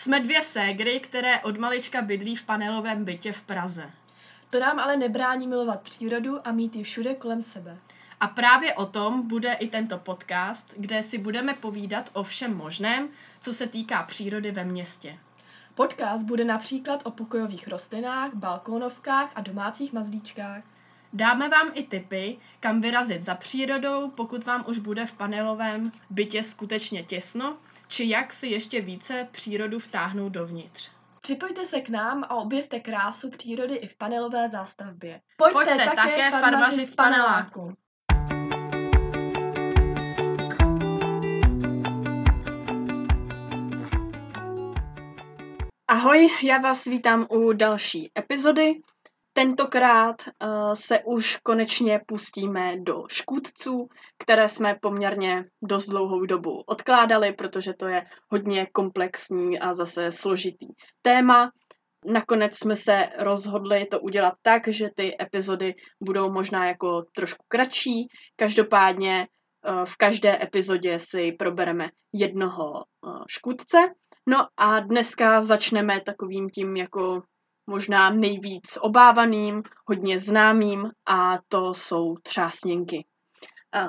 Jsme dvě ségry, které od malička bydlí v panelovém bytě v Praze. To nám ale nebrání milovat přírodu a mít ji všude kolem sebe. A právě o tom bude i tento podcast, kde si budeme povídat o všem možném, co se týká přírody ve městě. Podcast bude například o pokojových rostlinách, balkónovkách a domácích mazlíčkách. Dáme vám i tipy, kam vyrazit za přírodou, pokud vám už bude v panelovém bytě skutečně těsno, či jak si ještě více přírodu vtáhnout dovnitř. Připojte se k nám a objevte krásu přírody i v panelové zástavbě. Pojďte, Pojďte také, také farmařit z paneláku. Ahoj, já vás vítám u další epizody. Tentokrát uh, se už konečně pustíme do škůdců, které jsme poměrně dost dlouhou dobu odkládali, protože to je hodně komplexní a zase složitý téma. Nakonec jsme se rozhodli to udělat tak, že ty epizody budou možná jako trošku kratší. Každopádně uh, v každé epizodě si probereme jednoho uh, škůdce. No a dneska začneme takovým tím jako možná nejvíc obávaným, hodně známým a to jsou třásněnky.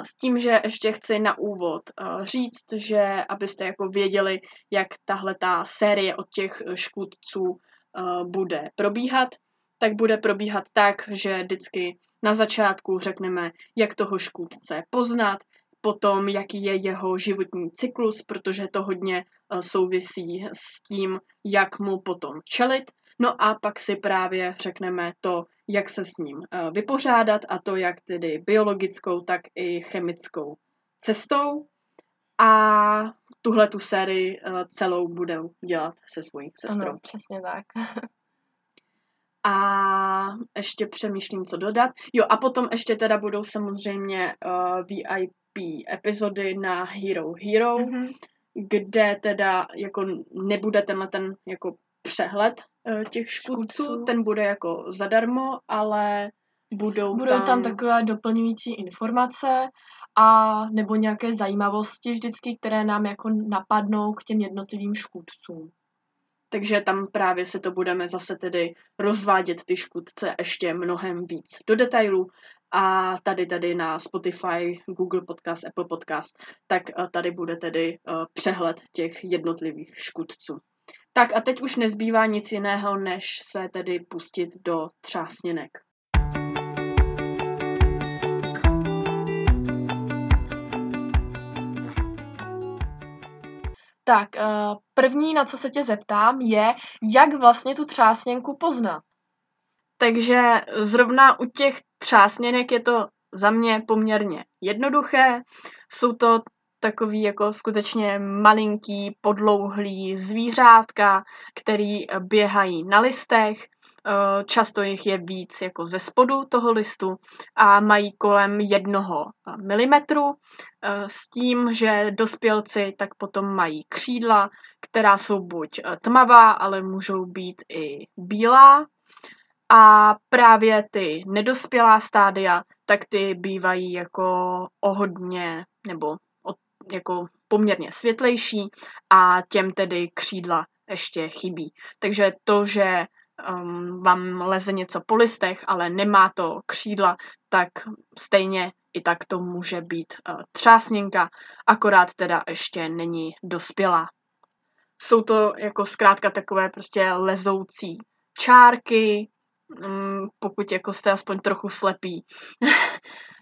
S tím, že ještě chci na úvod říct, že abyste jako věděli, jak tahle ta série od těch škůdců bude probíhat, tak bude probíhat tak, že vždycky na začátku řekneme, jak toho škůdce poznat, potom jaký je jeho životní cyklus, protože to hodně souvisí s tím, jak mu potom čelit. No a pak si právě řekneme to, jak se s ním eh, vypořádat a to jak tedy biologickou, tak i chemickou cestou. A tuhle tu sérii eh, celou budou dělat se svojí sestrou. Ano, přesně tak. a ještě přemýšlím, co dodat. Jo, a potom ještě teda budou samozřejmě uh, eh, VIP epizody na Hero Hero, mm-hmm. kde teda jako nebude tenhle ten jako přehled uh, těch škůdců, škůdců, ten bude jako zadarmo, ale budou, budou tam... tam takové doplňující informace a nebo nějaké zajímavosti vždycky, které nám jako napadnou k těm jednotlivým škůdcům. Takže tam právě se to budeme zase tedy rozvádět ty škůdce ještě mnohem víc do detailů. A tady tady na Spotify, Google Podcast, Apple Podcast, tak eh, tady bude tedy uh, přehled těch jednotlivých škůdců. Tak a teď už nezbývá nic jiného, než se tedy pustit do třásněnek. Tak, eh, první, na co se tě zeptám, je, jak vlastně tu třásněnku poznat. Takže zrovna u těch třásněnek je to za mě poměrně jednoduché. Jsou to takový jako skutečně malinký, podlouhlý zvířátka, který běhají na listech. Eh, často jich je víc jako ze spodu toho listu a mají kolem jednoho milimetru eh, s tím, že dospělci tak potom mají křídla, která jsou buď eh, tmavá, ale můžou být i bílá. A právě ty nedospělá stádia, tak ty bývají jako o hodně, nebo jako poměrně světlejší a těm tedy křídla ještě chybí. Takže to, že um, vám leze něco po listech, ale nemá to křídla, tak stejně i tak to může být uh, třásněnka, akorát teda ještě není dospělá. Jsou to jako zkrátka takové prostě lezoucí čárky, um, pokud jako jste aspoň trochu slepí,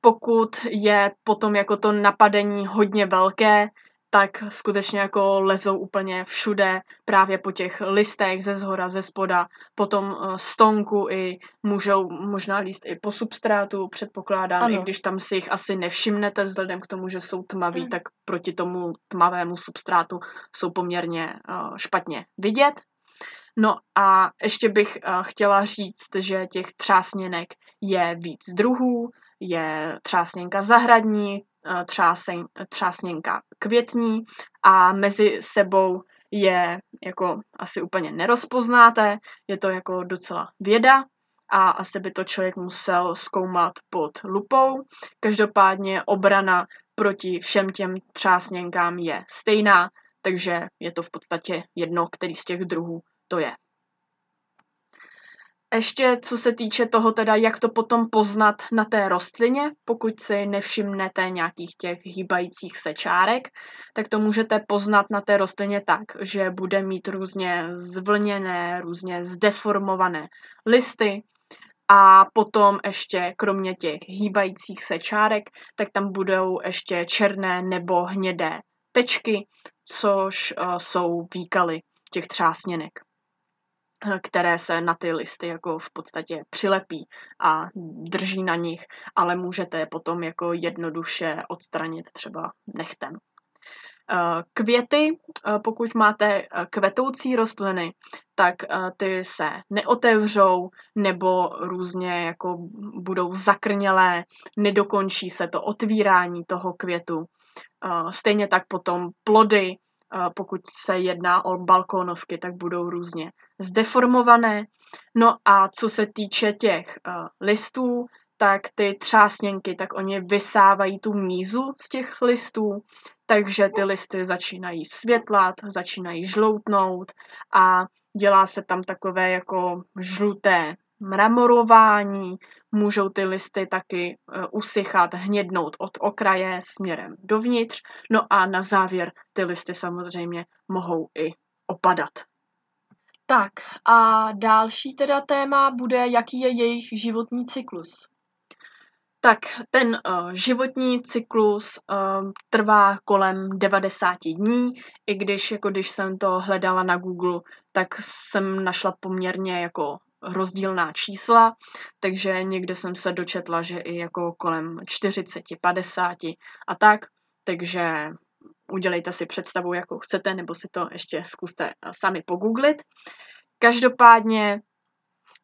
pokud je potom jako to napadení hodně velké, tak skutečně jako lezou úplně všude, právě po těch listech ze zhora, ze spoda, potom eh, stonku i můžou možná líst i po substrátu, předpokládám, ano. i když tam si jich asi nevšimnete vzhledem k tomu, že jsou tmaví, hmm. tak proti tomu tmavému substrátu jsou poměrně uh, špatně vidět. No a ještě bych uh, chtěla říct, že těch třásněnek je víc druhů, je třásněnka zahradní, eh, třásen, třásněnka květní a mezi sebou je jako asi úplně nerozpoznáte, je to jako docela věda a asi by to člověk musel zkoumat pod lupou. Každopádně obrana proti všem těm třásněnkám je stejná, takže je to v podstatě jedno, který z těch druhů to je. Ještě co se týče toho teda, jak to potom poznat na té rostlině, pokud si nevšimnete nějakých těch hýbajících se čárek, tak to můžete poznat na té rostlině tak, že bude mít různě zvlněné, různě zdeformované listy, a potom ještě kromě těch hýbajících se čárek, tak tam budou ještě černé nebo hnědé tečky, což uh, jsou výkaly těch třásněnek které se na ty listy jako v podstatě přilepí a drží na nich, ale můžete je potom jako jednoduše odstranit třeba nechtem. Eh, květy, eh, pokud máte eh, kvetoucí rostliny, tak ty se neotevřou nebo různě jako budou zakrnělé, nedokončí se to otvírání toho květu. Stejně tak potom plody, pokud se jedná o balkónovky, tak budou různě zdeformované. No a co se týče těch listů, tak ty třásněnky, tak oni vysávají tu mízu z těch listů, takže ty listy začínají světlat, začínají žloutnout a dělá se tam takové jako žluté mramorování, můžou ty listy taky e, usychat, hnědnout od okraje směrem dovnitř, no a na závěr ty listy samozřejmě mohou i opadat. Tak a další teda téma bude, jaký je jejich životní cyklus. Tak ten uh, životní cyklus uh, trvá kolem 90 dní, i když jako když jsem to hledala na Google, tak jsem našla poměrně jako rozdílná čísla, takže někde jsem se dočetla, že i jako kolem 40, 50 a tak, takže udělejte si představu, jakou chcete, nebo si to ještě zkuste sami pogooglit. Každopádně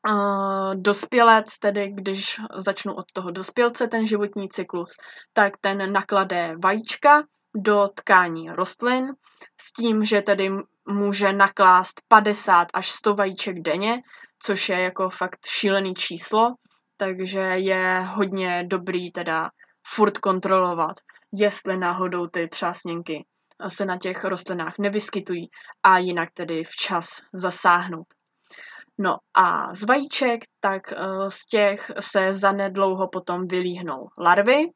Uh, dospělec, tedy když začnu od toho dospělce, ten životní cyklus, tak ten naklade vajíčka do tkání rostlin s tím, že tedy může naklást 50 až 100 vajíček denně, což je jako fakt šílený číslo, takže je hodně dobrý teda furt kontrolovat, jestli náhodou ty třásněnky se na těch rostlinách nevyskytují a jinak tedy včas zasáhnout. No a z vajíček, tak eh, z těch se zanedlouho potom vylíhnou larvy,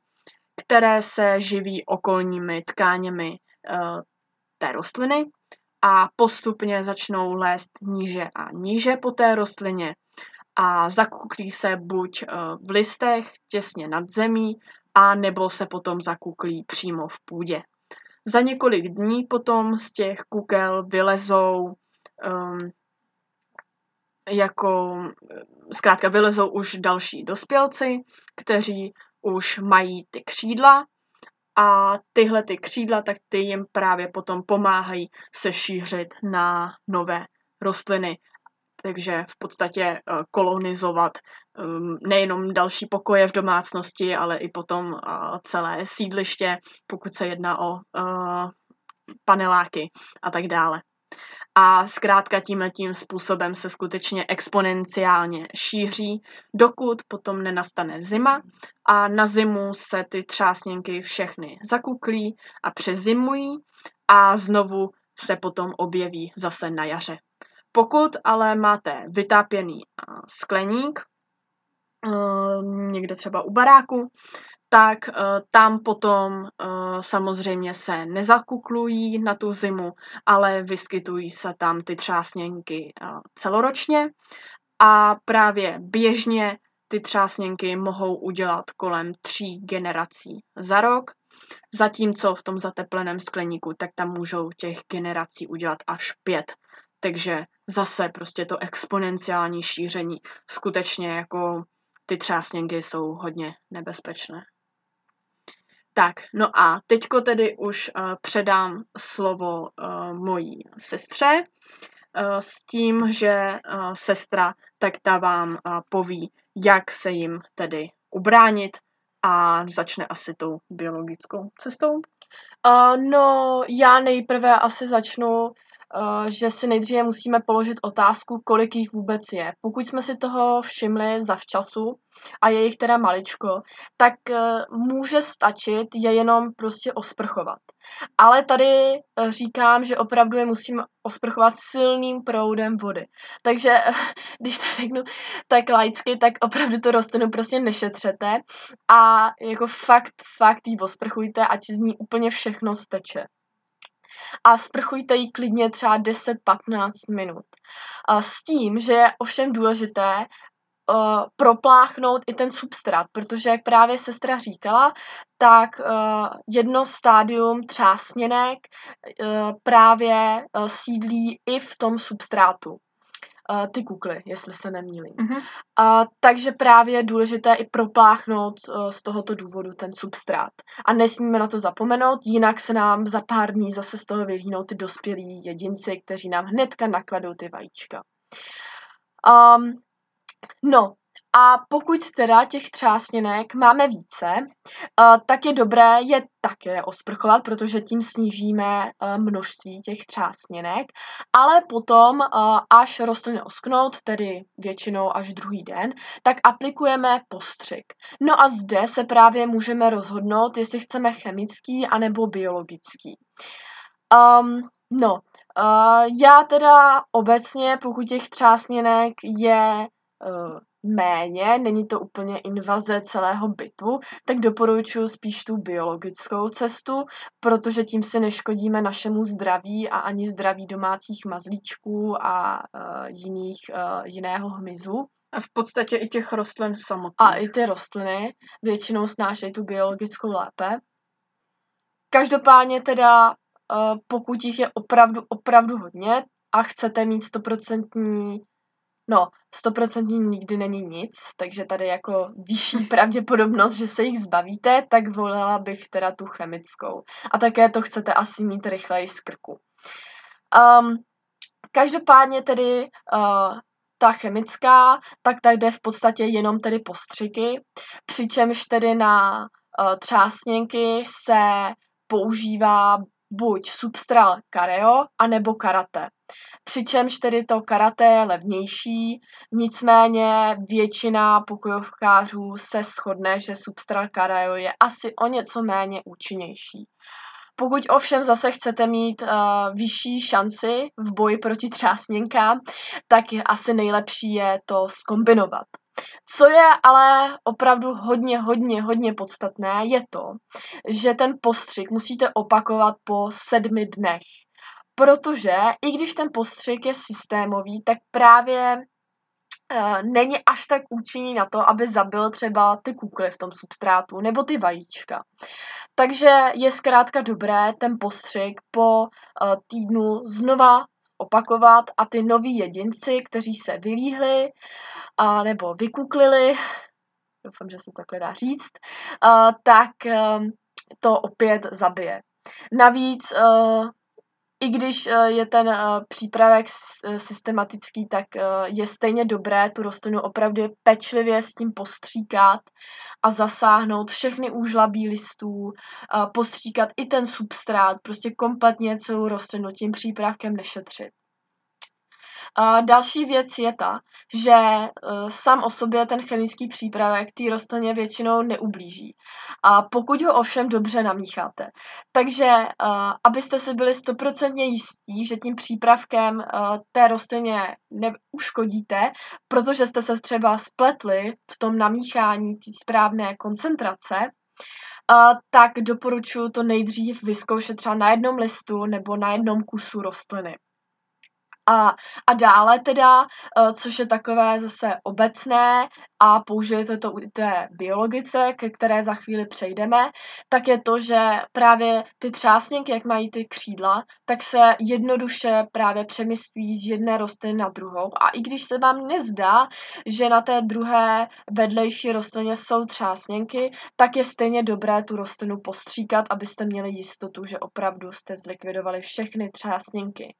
které se živí okolními tkáněmi eh, té rostliny a postupně začnou lézt níže a níže po té rostlině a zakuklí se buď eh, v listech těsně nad zemí, a nebo se potom zakuklí přímo v půdě. Za několik dní potom z těch kukel vylezou um, jako zkrátka vylezou už další dospělci, kteří už mají ty křídla a tyhle ty křídla, tak ty jim právě potom pomáhají se šířit na nové rostliny. Takže v podstatě eh, kolonizovat ehm, nejenom další pokoje v domácnosti, ale i potom eh, celé sídliště, pokud se jedná o eh, paneláky a tak dále a zkrátka tímhle tím způsobem se skutečně exponenciálně šíří, dokud potom nenastane zima a na zimu se ty třásněnky všechny zakuklí a přezimují a znovu se potom objeví zase na jaře. Pokud ale máte vytápěný skleník, někde třeba u baráku, tak uh, tam potom uh, samozřejmě se nezakuklují na tu zimu, ale vyskytují se tam ty třásněnky celoročně a právě běžně ty třásněnky mohou udělat kolem tří generací za rok, zatímco v tom zatepleném skleníku, tak tam můžou těch generací udělat až pět. Takže zase prostě to exponenciální šíření skutečně jako ty třásněnky jsou hodně nebezpečné. Tak, no a teďko tedy už uh, předám slovo uh, mojí sestře s tím, že uh, sestra tak ta vám uh, poví, jak se jim tedy ubránit a začne asi tou biologickou cestou. Uh, no, já nejprve asi začnu že si nejdříve musíme položit otázku, kolik jich vůbec je. Pokud jsme si toho všimli zavčasu a je jich teda maličko, tak uh, může stačit je jenom prostě osprchovat. Ale tady uh, říkám, že opravdu je musíme osprchovat silným proudem vody. Takže, když to řeknu tak laicky, tak opravdu to rostlinu prostě nešetřete a jako fakt, fakt jí osprchujte, ať z ní úplně všechno steče a sprchujte ji klidně třeba 10-15 minut. S tím, že je ovšem důležité uh, propláchnout i ten substrát, protože jak právě sestra říkala, tak uh, jedno stádium třásněnek uh, právě uh, sídlí i v tom substrátu uh, ty kukly, jestli se nemýlím. Mm-hmm. Uh, takže právě je důležité i propláchnout uh, z tohoto důvodu ten substrát. A nesmíme na to zapomenout, jinak se nám za pár dní zase z toho vyvínou ty dospělí jedinci, kteří nám hnedka nakladou ty vajíčka. Um, no, a pokud teda těch třásněnek máme více, uh, tak je dobré je také osprchovat, protože tím snížíme uh, množství těch třásněnek. Ale potom, uh, až rostliny osknout, tedy většinou až druhý den, tak aplikujeme postřik. No a zde se právě můžeme rozhodnout, jestli chceme chemický anebo biologický. Um, no, já teda obecně, pokud těch třásněnek je méně, není to úplně invaze celého bytu, tak doporučuji spíš tu biologickou cestu, protože tím si neškodíme našemu zdraví a ani zdraví domácích mazlíčků a uh, jiných, uh, jiného hmyzu. A v podstatě i těch rostlin samotných. A i ty rostliny většinou snášejí tu biologickou lépe. Každopádně teda, uh, pokud jich je opravdu, opravdu hodně a chcete mít stoprocentní No, stoprocentní nikdy není nic, takže tady jako vyšší pravděpodobnost, že se jich zbavíte, tak volila bych teda tu chemickou. A také to chcete asi mít rychleji z krku. Um, každopádně tedy uh, ta chemická, tak tak jde v podstatě jenom tedy postřiky, přičemž tedy na uh, třásněnky se používá buď substrál kareo, anebo karate. Přičemž tedy to karate je levnější, nicméně většina pokojovkářů se shodne, že substrát kareo je asi o něco méně účinnější. Pokud ovšem zase chcete mít uh, vyšší šanci v boji proti třásněnkám, tak je asi nejlepší je to skombinovat. Co je ale opravdu hodně, hodně, hodně podstatné, je to, že ten postřik musíte opakovat po sedmi dnech. Protože i když ten postřik je systémový, tak právě uh, není až tak účinný na to, aby zabil třeba ty kukly v tom substrátu nebo ty vajíčka. Takže je zkrátka dobré ten postřik po uh, týdnu znova opakovat a ty noví jedinci, kteří se vylíhli a, nebo vykuklili, doufám, že se to takhle dá říct, uh, tak uh, to opět zabije. Navíc i když eh, je ten eh, přípravek eh, systematický, tak je stejně dobré tu rostlinu opravdu pečlivě s tím postříkat a zasáhnout všechny úžlabí listů, postříkat i ten substrát, prostě kompletně celou rostlinu tím přípravkem nešetřit. A další věc je ta, že uh, sám o sobě ten chemický přípravek té rostlině většinou neublíží. A pokud ho ovšem dobře namícháte. Takže uh, abyste si byli stoprocentně jistí, že tím přípravkem uh, té rostlině neuškodíte, protože jste se třeba spletli v tom namíchání té správné koncentrace, Uh, tak doporučuji to nejdřív vyzkoušet třeba na jednom listu nebo na jednom kusu rostliny. A, a dále teda, eh, což je takové zase obecné a použijete to u té biologice, ke které za chvíli přejdeme, tak je to, že právě ty třásněnky, jak mají ty křídla, tak se jednoduše právě přemysťují z jedné rostliny na druhou. A i když se vám nezdá, že na té druhé vedlejší rostlině jsou třásněnky, tak je stejně dobré tu rostlinu postříkat, abyste měli jistotu, že opravdu jste zlikvidovali všechny třásněnky.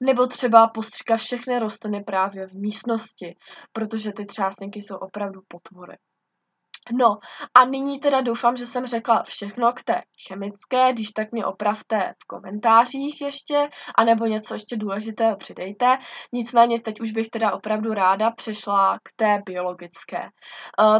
Nebo třeba postříkat všechny rostliny právě v místnosti, protože ty třásněnky jsou opravdu potvory. No a nyní teda doufám, že jsem řekla všechno k té chemické, když tak mě opravte v komentářích ještě, anebo něco ještě důležitého přidejte. Nicméně teď už bych teda opravdu ráda přešla k té biologické. E,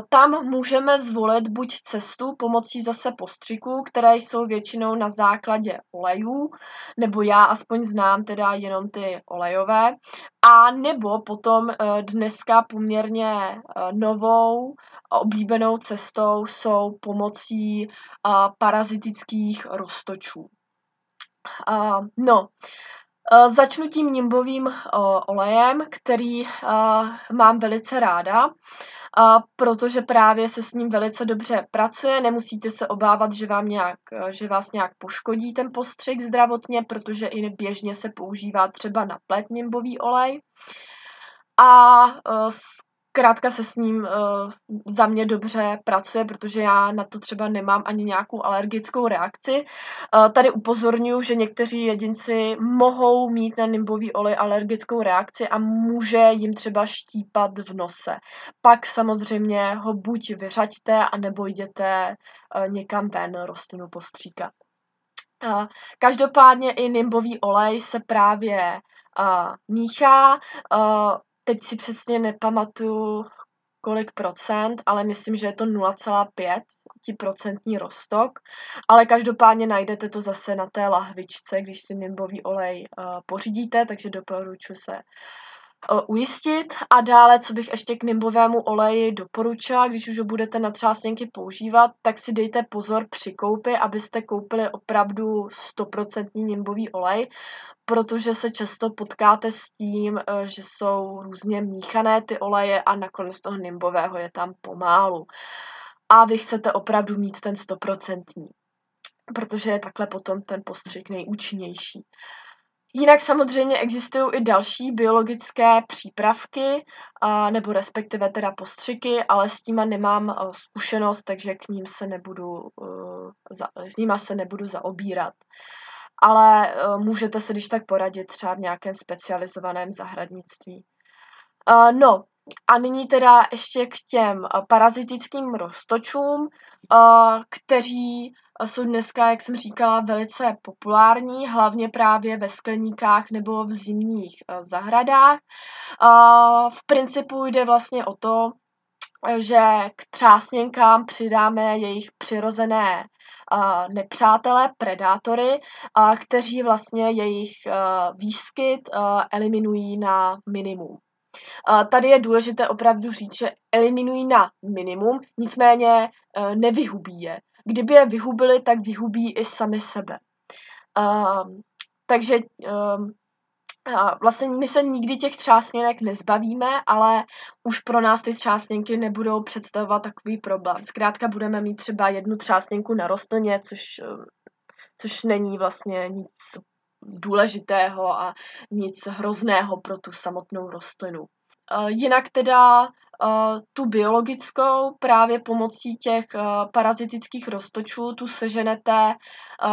tam můžeme zvolit buď cestu pomocí zase postřiků, které jsou většinou na základě olejů, nebo já aspoň znám teda jenom ty olejové, a nebo potom e, dneska poměrně e, novou oblíbenou cestou jsou pomocí parazitických roztočů. No, začnu tím nimbovým olejem, který mám velice ráda. Protože právě se s ním velice dobře pracuje, nemusíte se obávat, že, vám nějak, že vás nějak poškodí ten postřik zdravotně, protože i běžně se používá třeba na plet olej. A Krátka se s ním uh, za mě dobře pracuje, protože já na to třeba nemám ani nějakou alergickou reakci. Uh, tady upozorňuji, že někteří jedinci mohou mít na nimbový olej alergickou reakci a může jim třeba štípat v nose. Pak samozřejmě ho buď vyřaďte, anebo jděte uh, někam ven rostlinu postříkat. Uh, každopádně i nimbový olej se právě uh, míchá. Uh, teď si přesně nepamatuju, kolik procent, ale myslím, že je to 0,5 procentní rostok, ale každopádně najdete to zase na té lahvičce, když si nimbový olej uh, pořídíte, takže doporučuji se ujistit. A dále, co bych ještě k nimbovému oleji doporučila, když už ho budete na třásněnky používat, tak si dejte pozor při koupi, abyste koupili opravdu 100% nimbový olej, protože se často potkáte s tím, e, že jsou různě míchané ty oleje a nakonec toho nimbového je tam pomálu. A vy chcete opravdu mít ten 100%, protože je takhle potom ten postřik nejúčinnější. Jinak samozřejmě existují i další biologické přípravky, nebo respektive teda postřiky, ale s tím nemám zkušenost, takže k ním se nebudu, za, s nima se nebudu zaobírat. Ale uh, můžete se když tak poradit třeba v nějakém specializovaném zahradnictví. Uh, no, a nyní teda ještě k těm parazitickým roztočům, kteří jsou dneska, jak jsem říkala, velice populární, hlavně právě ve skleníkách nebo v zimních uh, zahradách. V principu jde vlastně o to, že k třásněnkám přidáme jejich přirozené uh, nepřátelé, predátory, kteří vlastně jejich uh, výskyt eliminují na minimum. Tady je důležité opravdu říct, že eliminují na minimum, nicméně nevyhubí je. Kdyby je vyhubili, tak vyhubí i sami sebe. Uh, takže uh, vlastně my se nikdy těch třásněnek nezbavíme, ale už pro nás ty třásněnky nebudou představovat takový problém. Zkrátka budeme mít třeba jednu třásněnku na rostlině, což, což není vlastně nic důležitého a nic hrozného pro tu samotnou rostlinu. Jinak teda tu biologickou právě pomocí těch parazitických roztočů tu seženete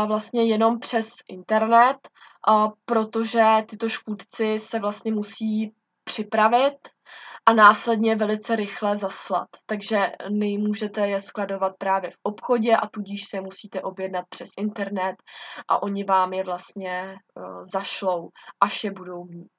vlastně jenom přes internet, protože tyto škůdci se vlastně musí připravit a následně velice rychle zaslat. Takže nemůžete je skladovat právě v obchodě a tudíž se musíte objednat přes internet a oni vám je vlastně zašlou, až je budou mít.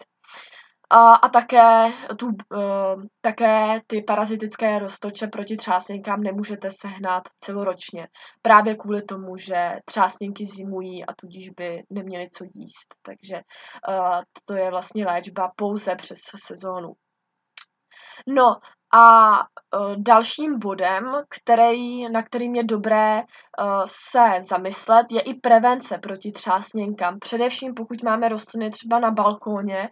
A, a také, tu, uh, také ty parazitické roztoče proti třásněnkám nemůžete sehnat celoročně. Právě kvůli tomu, že třásněnky zimují a tudíž by neměly co jíst. Takže uh, to je vlastně léčba pouze přes sezónu. No a uh, dalším bodem, který, na kterým je dobré uh, se zamyslet, je i prevence proti třásněnkám. Především pokud máme rostliny třeba na balkóně,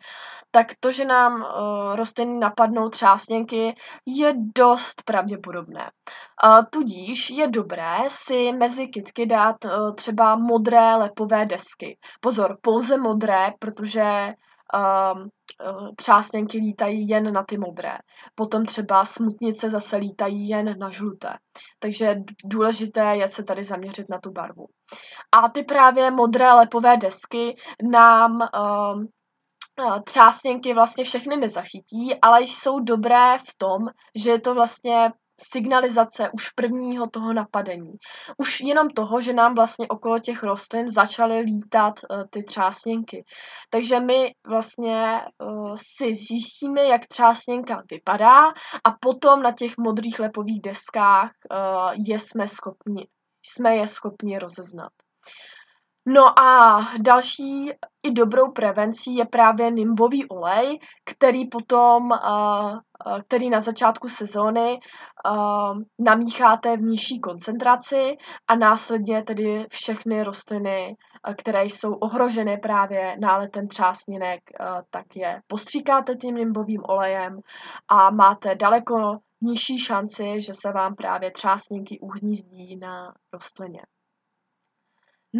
tak to, že nám uh, rostliny napadnou třásněnky, je dost pravděpodobné. Tudíž je dobré si mezi kytky dát třeba modré lepové desky. Pozor, pouze modré, protože třásněnky lítají jen na ty modré. Potom třeba smutnice zase lítají jen na žluté. Takže důležité je se tady zaměřit na tu barvu. A ty právě modré lepové desky nám um, třásněnky vlastně všechny nezachytí, ale jsou dobré v tom, že je to vlastně signalizace už prvního toho napadení. Už jenom toho, že nám vlastně okolo těch rostlin začaly lítat uh, ty třásněnky. Takže my vlastně uh, si zjistíme, jak třásněnka vypadá a potom na těch modrých lepových deskách uh, je jsme schopni, jsme je schopni rozeznat. No a další i dobrou prevencí je právě nimbový olej, který potom, který na začátku sezóny namícháte v nižší koncentraci a následně tedy všechny rostliny, které jsou ohroženy právě náletem třásninek, tak je postříkáte tím nimbovým olejem a máte daleko nižší šanci, že se vám právě třásninky uhnízdí na rostlině.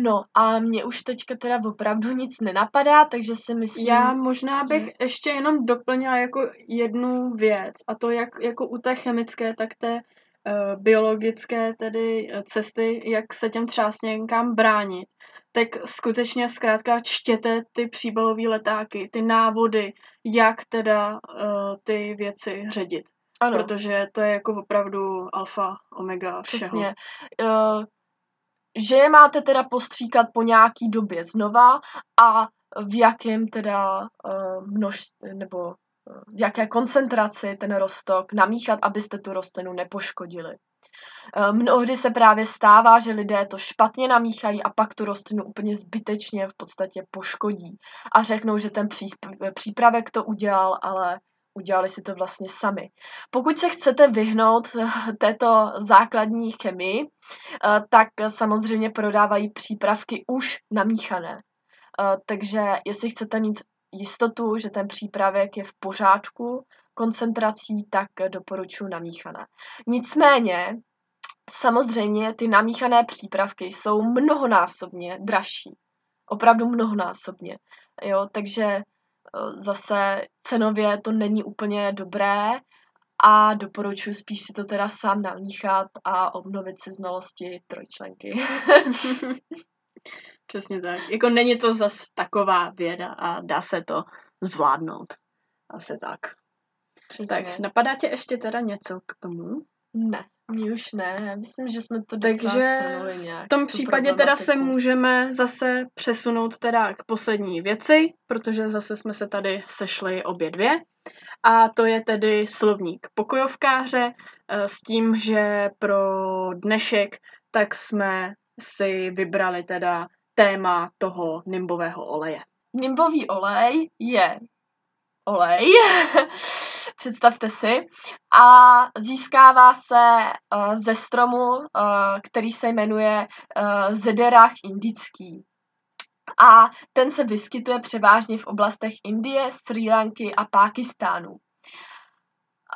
No a mě už teďka teda opravdu nic nenapadá, takže si myslím... Já možná bych že... ještě jenom doplnila jako jednu věc a to jak jako u té chemické, tak té uh, biologické tedy eh, cesty, jak se těm třásněnkám bránit, tak skutečně zkrátka čtěte ty příbalové letáky, ty návody, jak teda uh, ty věci ředit. Ano. Protože to je jako opravdu alfa, omega všeho. Přesně. Uh, že je máte teda postříkat po nějaký době znova a v jakém teda uh, množství nebo uh, v jaké koncentraci ten rostok namíchat, abyste tu rostlinu nepoškodili. Uh, mnohdy se právě stává, že lidé to špatně namíchají a pak tu rostlinu úplně zbytečně v podstatě poškodí a řeknou, že ten přípravek to udělal, ale udělali si to vlastně sami. Pokud se chcete vyhnout eh, této základní chemii, eh, tak samozřejmě prodávají přípravky už namíchané. Eh, takže jestli chcete mít jistotu, že ten přípravek je v pořádku koncentrací, tak doporučuji namíchané. Nicméně, samozřejmě ty namíchané přípravky jsou mnohonásobně dražší. Opravdu mnohonásobně. Jo, takže zase cenově to není úplně dobré a doporučuji spíš si to teda sám namíchat a obnovit si znalosti trojčlenky. Přesně tak. Jako není to zas taková věda a dá se to zvládnout. Asi tak. Přesně. Tak, napadá tě ještě teda něco k tomu? Ne. Už ne, myslím, že jsme to Takže nějak. v tom případě teda se můžeme zase přesunout teda k poslední věci, protože zase jsme se tady sešli obě dvě. A to je tedy slovník pokojovkáře eh, s tím, že pro dnešek tak jsme si vybrali teda téma toho nimbového oleje. Nimbový olej je olej, představte si, a získává se uh, ze stromu, uh, který se jmenuje uh, zederách indický. A ten se vyskytuje převážně v oblastech Indie, Sri Lanky a Pákistánu.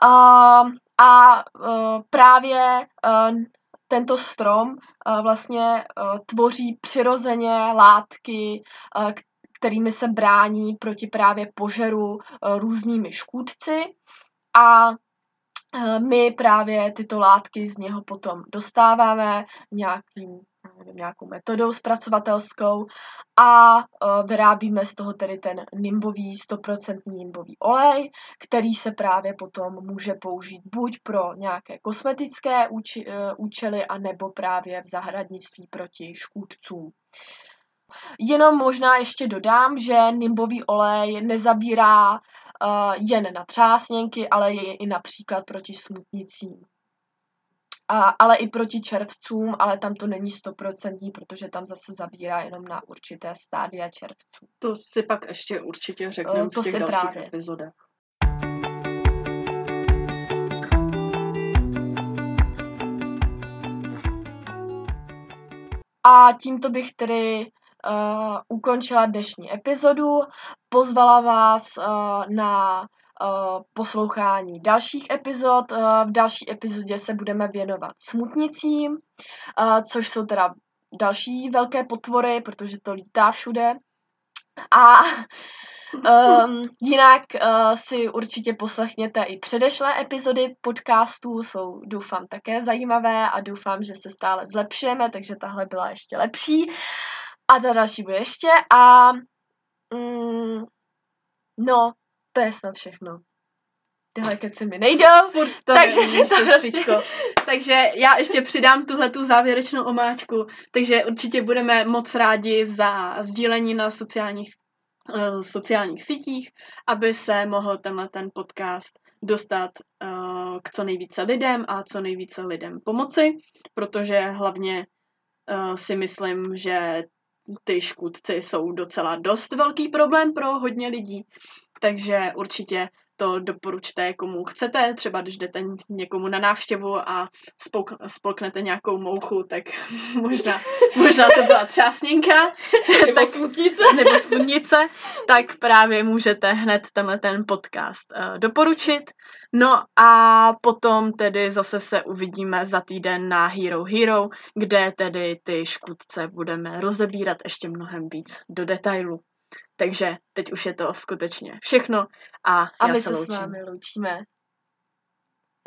Uh, a uh, právě uh, tento strom uh, vlastně uh, tvoří přirozeně látky, uh, kterými se brání proti právě požeru eh, různými škůdci a eh, my právě tyto látky z něho potom dostáváme nějakým, nevím, nějakou metodou zpracovatelskou a eh, vyrábíme z toho tedy ten nimbový, 100% nimbový olej, který se právě potom může použít buď pro nějaké kosmetické účely, anebo právě v zahradnictví proti škůdcům. Jenom možná ještě dodám, že nimbový olej nezabírá uh, jen na třásněnky, ale je i například proti smutnicím. A, ale i proti červcům, ale tam to není stoprocentní, protože tam zase zabírá jenom na určité stádia červců. To si pak ještě určitě řekneme uh, v těch dalších právě. epizodách. A tímto bych tedy uh, ukončila dnešní epizodu. Pozvala vás uh, na uh, poslouchání dalších epizod. Uh, v další epizodě se budeme věnovat smutnicím, uh, což jsou teda další velké potvory, protože to lítá všude. A Um, jinak uh, si určitě poslechněte i předešlé epizody podcastů, jsou doufám také zajímavé a doufám, že se stále zlepšujeme, takže tahle byla ještě lepší. A ta další bude ještě a mm, no, to je snad všechno. tyhle keci mi nejdou. Furt to Takže si to prostě-. Takže já ještě přidám tuhle tu závěrečnou omáčku, takže určitě budeme moc rádi za sdílení na sociálních, uh, sociálních sítích, aby se mohl tenhle ten podcast dostat uh, k co nejvíce lidem a co nejvíce lidem pomoci, protože hlavně uh, si myslím, že ty škůdci jsou docela dost velký problém pro hodně lidí, takže určitě to doporučte komu chcete, třeba když jdete někomu na návštěvu a spouk, spolknete nějakou mouchu, tak možná, možná to byla třásněnka, Nebo tak, smutnice. nebo smutnice, tak právě můžete hned tenhle ten podcast uh, doporučit. No a potom tedy zase se uvidíme za týden na Hero Hero, kde tedy ty škůdce budeme rozebírat ještě mnohem víc do detailu. Takže teď už je to skutečně všechno a, A já my se se s loučím. vámi loučíme.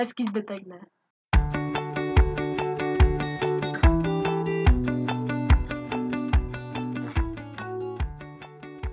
Hezký zbytek dne.